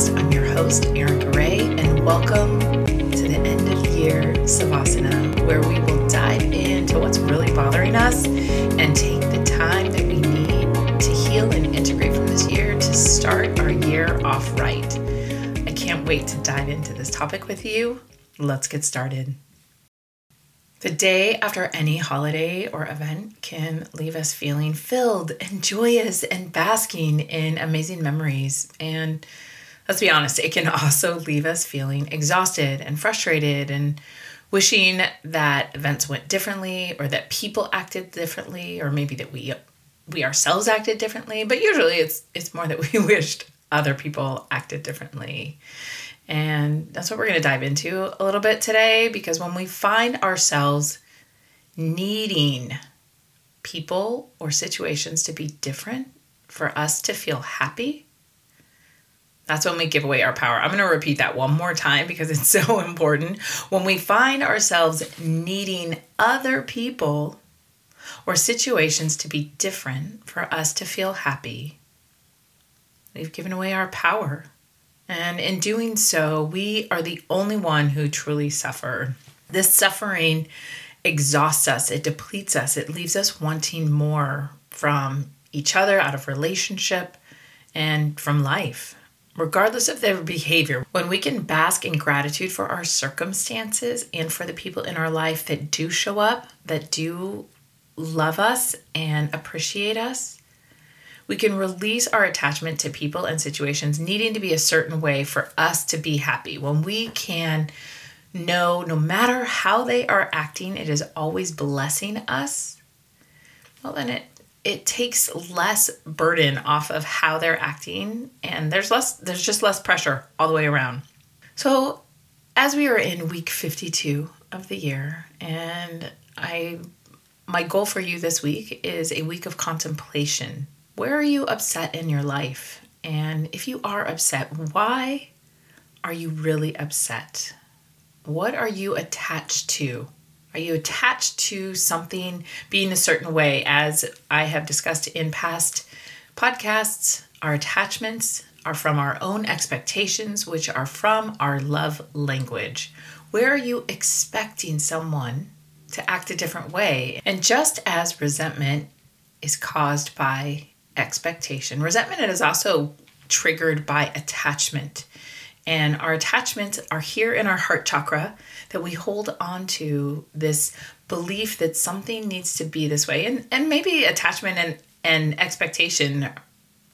podcast. I'm your host, Erin Garay, and welcome to the end of year Savasana, where we will dive into what's really bothering us and take the time that we need to heal and integrate from this year to start our year off right. I can't wait to dive into this topic with you. Let's get started. The day after any holiday or event can leave us feeling filled and joyous and basking in amazing memories. And let's be honest, it can also leave us feeling exhausted and frustrated and wishing that events went differently or that people acted differently or maybe that we we ourselves acted differently, but usually it's it's more that we wished other people acted differently. And that's what we're going to dive into a little bit today because when we find ourselves needing people or situations to be different for us to feel happy, that's when we give away our power. I'm going to repeat that one more time because it's so important. When we find ourselves needing other people or situations to be different for us to feel happy, we've given away our power. And in doing so, we are the only one who truly suffer. This suffering exhausts us, it depletes us, it leaves us wanting more from each other, out of relationship, and from life, regardless of their behavior. When we can bask in gratitude for our circumstances and for the people in our life that do show up, that do love us and appreciate us, we can release our attachment to people and situations needing to be a certain way for us to be happy. When we can know no matter how they are acting, it is always blessing us, well, then it it takes less burden off of how they're acting and there's less there's just less pressure all the way around. So as we are in week 52 of the year and I my goal for you this week is a week of contemplation where are you upset in your life? And if you are upset, why are you really upset? What are you attached to? Are you attached to something being a certain way? As I have discussed in past podcasts, our attachments are from our own expectations, which are from our love language. Where are you expecting someone to act a different way? And just as resentment is caused by expectation. Resentment is also triggered by attachment. And our attachments are here in our heart chakra that we hold on to this belief that something needs to be this way. And, and maybe attachment and, and expectation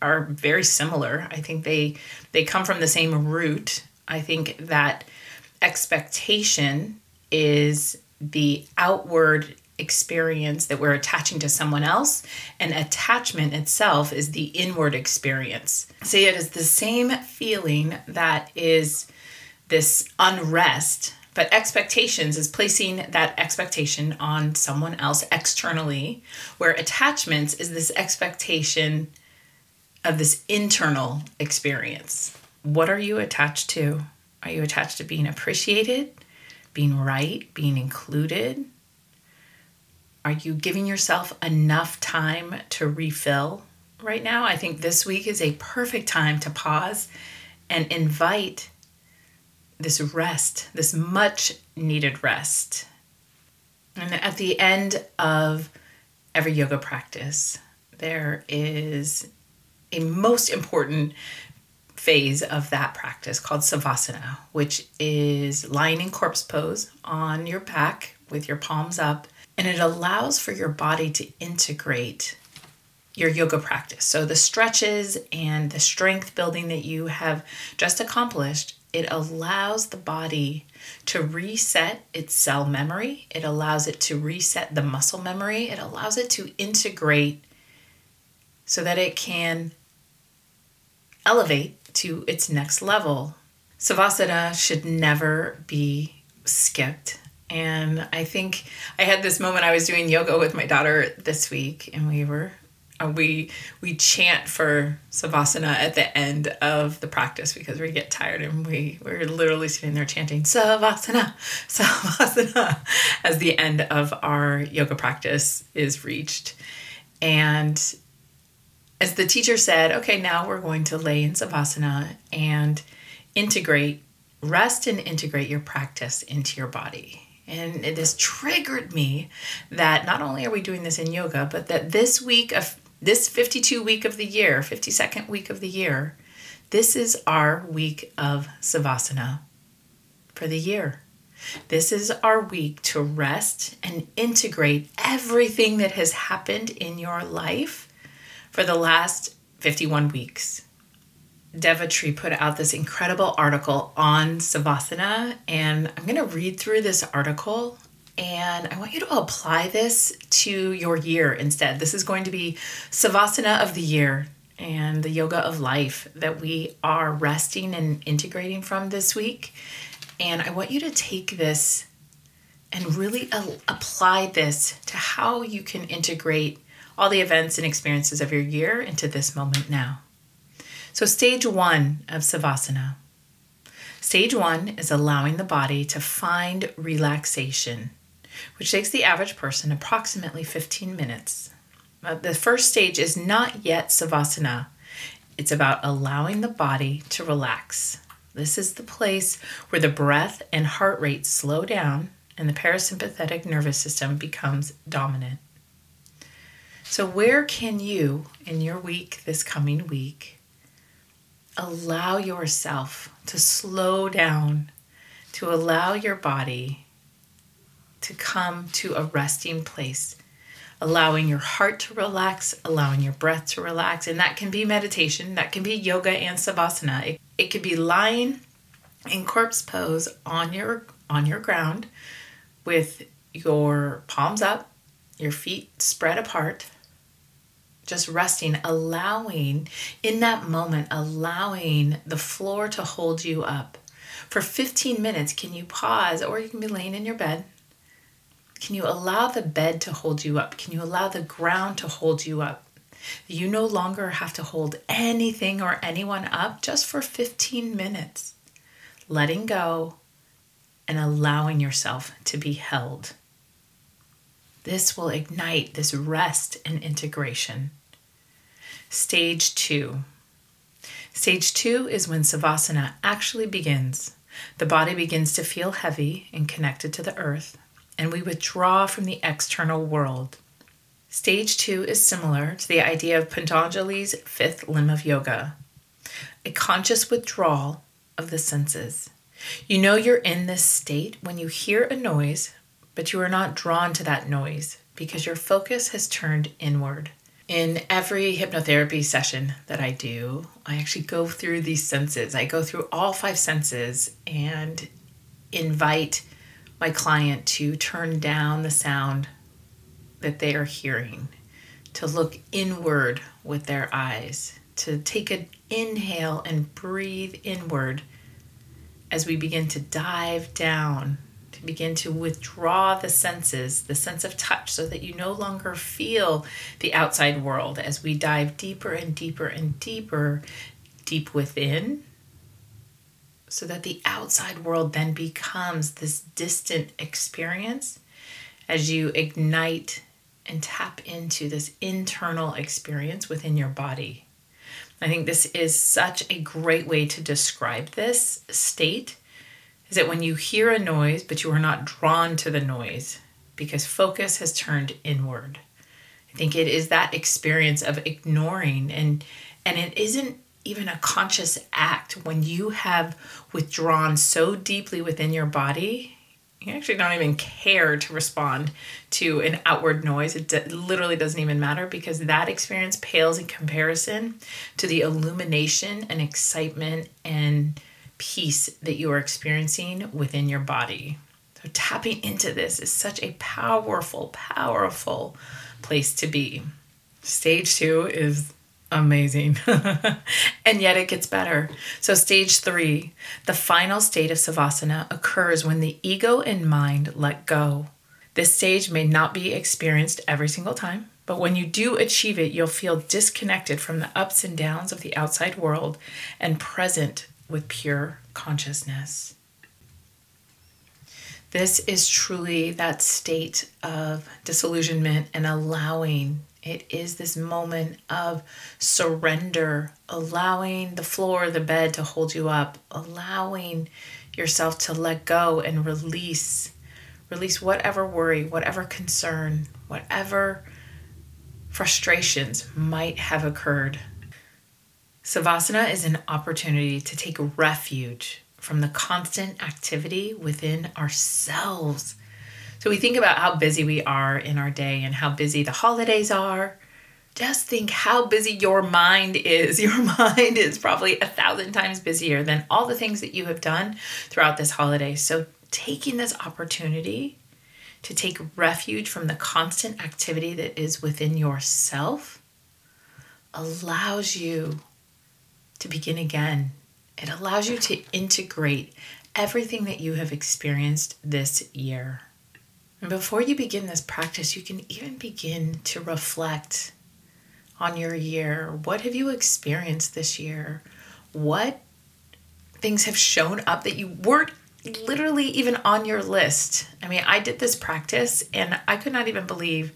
are very similar. I think they they come from the same root. I think that expectation is the outward experience that we're attaching to someone else, and attachment itself is the inward experience. See, it is the same feeling that is this unrest, but expectations is placing that expectation on someone else externally, where attachments is this expectation of this internal experience. What are you attached to? Are you attached to being appreciated, being right, being included? Are you giving yourself enough time to refill right now? I think this week is a perfect time to pause and invite this rest, this much needed rest. And at the end of every yoga practice, there is a most important phase of that practice called savasana, which is lying in corpse pose on your back with your palms up and it allows for your body to integrate your yoga practice. So the stretches and the strength building that you have just accomplished, it allows the body to reset its cell memory. It allows it to reset the muscle memory. It allows it to integrate so that it can elevate to its next level. Savasana should never be skipped. And I think I had this moment. I was doing yoga with my daughter this week, and we were uh, we we chant for savasana at the end of the practice because we get tired and we we're literally sitting there chanting savasana savasana as the end of our yoga practice is reached and as the teacher said, okay, now we're going to lay in Savasana and integrate, rest and integrate your practice into your body. And it has triggered me that not only are we doing this in yoga, but that this week of this 52 week of the year, 52nd week of the year, this is our week of Savasana for the year. This is our week to rest and integrate everything that has happened in your life for the last 51 weeks. Devatri put out this incredible article on Savasana, and I'm going to read through this article and I want you to apply this to your year instead. This is going to be Savasana of the year and the yoga of life that we are resting and integrating from this week. And I want you to take this and really apply this to how you can integrate all the events and experiences of your year into this moment now. So, stage one of Savasana. Stage one is allowing the body to find relaxation, which takes the average person approximately 15 minutes. But the first stage is not yet Savasana, it's about allowing the body to relax. This is the place where the breath and heart rate slow down and the parasympathetic nervous system becomes dominant. So, where can you, in your week, this coming week, allow yourself to slow down, to allow your body to come to a resting place, allowing your heart to relax, allowing your breath to relax. And that can be meditation, that can be yoga and savasana. It, it could be lying in corpse pose on your on your ground with your palms up, your feet spread apart, just resting, allowing in that moment, allowing the floor to hold you up. For 15 minutes, can you pause, or you can be laying in your bed? Can you allow the bed to hold you up? Can you allow the ground to hold you up? You no longer have to hold anything or anyone up just for 15 minutes. Letting go and allowing yourself to be held. This will ignite this rest and integration. Stage two. Stage two is when Savasana actually begins. The body begins to feel heavy and connected to the earth, and we withdraw from the external world. Stage two is similar to the idea of Patanjali's fifth limb of yoga a conscious withdrawal of the senses. You know you're in this state when you hear a noise, but you are not drawn to that noise because your focus has turned inward. In every hypnotherapy session that I do, I actually go through these senses. I go through all five senses and invite my client to turn down the sound that they are hearing, to look inward with their eyes, to take an inhale and breathe inward as we begin to dive down, begin to withdraw the senses, the sense of touch, so that you no longer feel the outside world as we dive deeper and deeper and deeper, deep within, so that the outside world then becomes this distant experience as you ignite and tap into this internal experience within your body. I think this is such a great way to describe this state is that when you hear a noise but you are not drawn to the noise because focus has turned inward. I think it is that experience of ignoring and and it isn't even a conscious act when you have withdrawn so deeply within your body you actually don't even care to respond to an outward noise. It d- literally doesn't even matter because that experience pales in comparison to the illumination and excitement and peace that you are experiencing within your body. So, tapping into this is such a powerful, powerful place to be. Stage two is amazing. and yet it gets better. So, stage three, the final state of Savasana occurs when the ego and mind let go. This stage may not be experienced every single time, but when you do achieve it, you'll feel disconnected from the ups and downs of the outside world and present with pure consciousness. This is truly that state of disillusionment and allowing It is this moment of surrender, allowing the floor, the bed to hold you up, allowing yourself to let go and release. Release whatever worry, whatever concern, whatever frustrations might have occurred. Savasana is an opportunity to take refuge from the constant activity within ourselves. So we think about how busy we are in our day and how busy the holidays are. Just think how busy your mind is. Your mind is probably a thousand times busier than all the things that you have done throughout this holiday. So, taking this opportunity to take refuge from the constant activity that is within yourself allows you to begin again. It allows you to integrate everything that you have experienced this year. And before you begin this practice, you can even begin to reflect on your year. What have you experienced this year? What things have shown up that you weren't literally even on your list. I mean, I did this practice and I could not even believe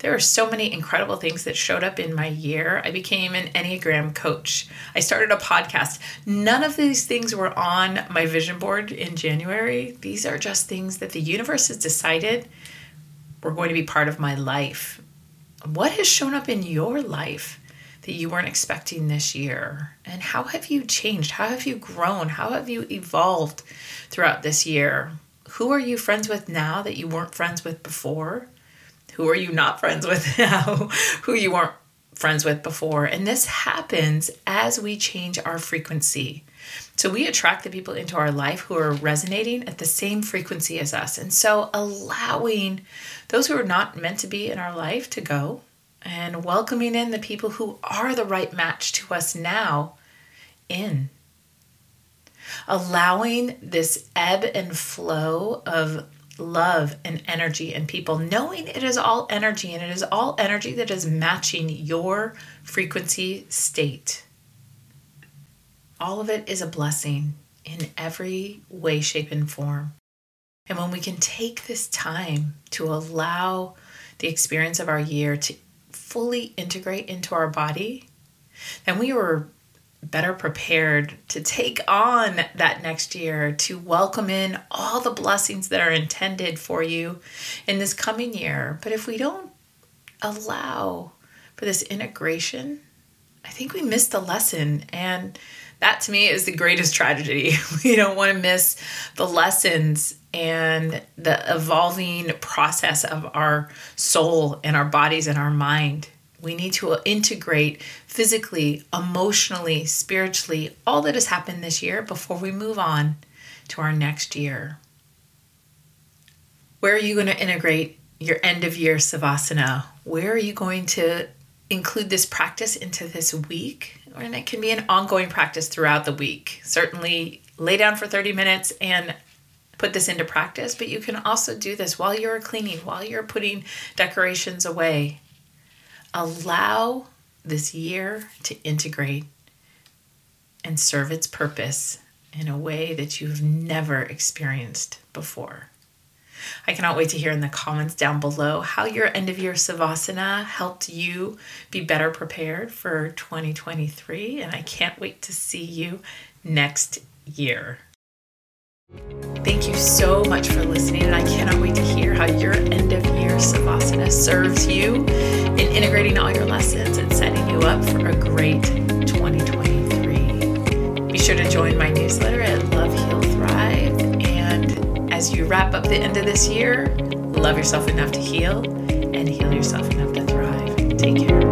there are so many incredible things that showed up in my year. I became an Enneagram coach. I started a podcast. None of these things were on my vision board in January. These are just things that the universe has decided were going to be part of my life. What has shown up in your life? That you weren't expecting this year? And how have you changed? How have you grown? How have you evolved throughout this year? Who are you friends with now that you weren't friends with before? Who are you not friends with now? Who you weren't friends with before? And this happens as we change our frequency. So we attract the people into our life who are resonating at the same frequency as us. And so allowing those who are not meant to be in our life to go and welcoming in the people who are the right match to us now in. Allowing this ebb and flow of love and energy and people, knowing it is all energy and it is all energy that is matching your frequency state. All of it is a blessing in every way, shape, and form. And when we can take this time to allow the experience of our year to fully integrate into our body, then we were better prepared to take on that next year, to welcome in all the blessings that are intended for you in this coming year. But if we don't allow for this integration, I think we miss the lesson. And that to me is the greatest tragedy. We don't want to miss the lessons and the evolving process of our soul and our bodies and our mind. We need to integrate physically, emotionally, spiritually, all that has happened this year before we move on to our next year. Where are you going to integrate your end of year savasana? Where are you going to include this practice into this week? And it can be an ongoing practice throughout the week. Certainly, lay down for 30 minutes and put this into practice, but you can also do this while you're cleaning, while you're putting decorations away. Allow this year to integrate and serve its purpose in a way that you've never experienced before. I cannot wait to hear in the comments down below how your end of year Savasana helped you be better prepared for 2023. And I can't wait to see you next year. Thank you so much for listening, and I cannot wait to hear how your end of year Savasana serves you in integrating all your lessons and setting you up for a great 2023. Be sure to join my newsletter at Love Heal Thrive. And as you wrap up the end of this year, love yourself enough to heal and heal yourself enough to thrive. Take care.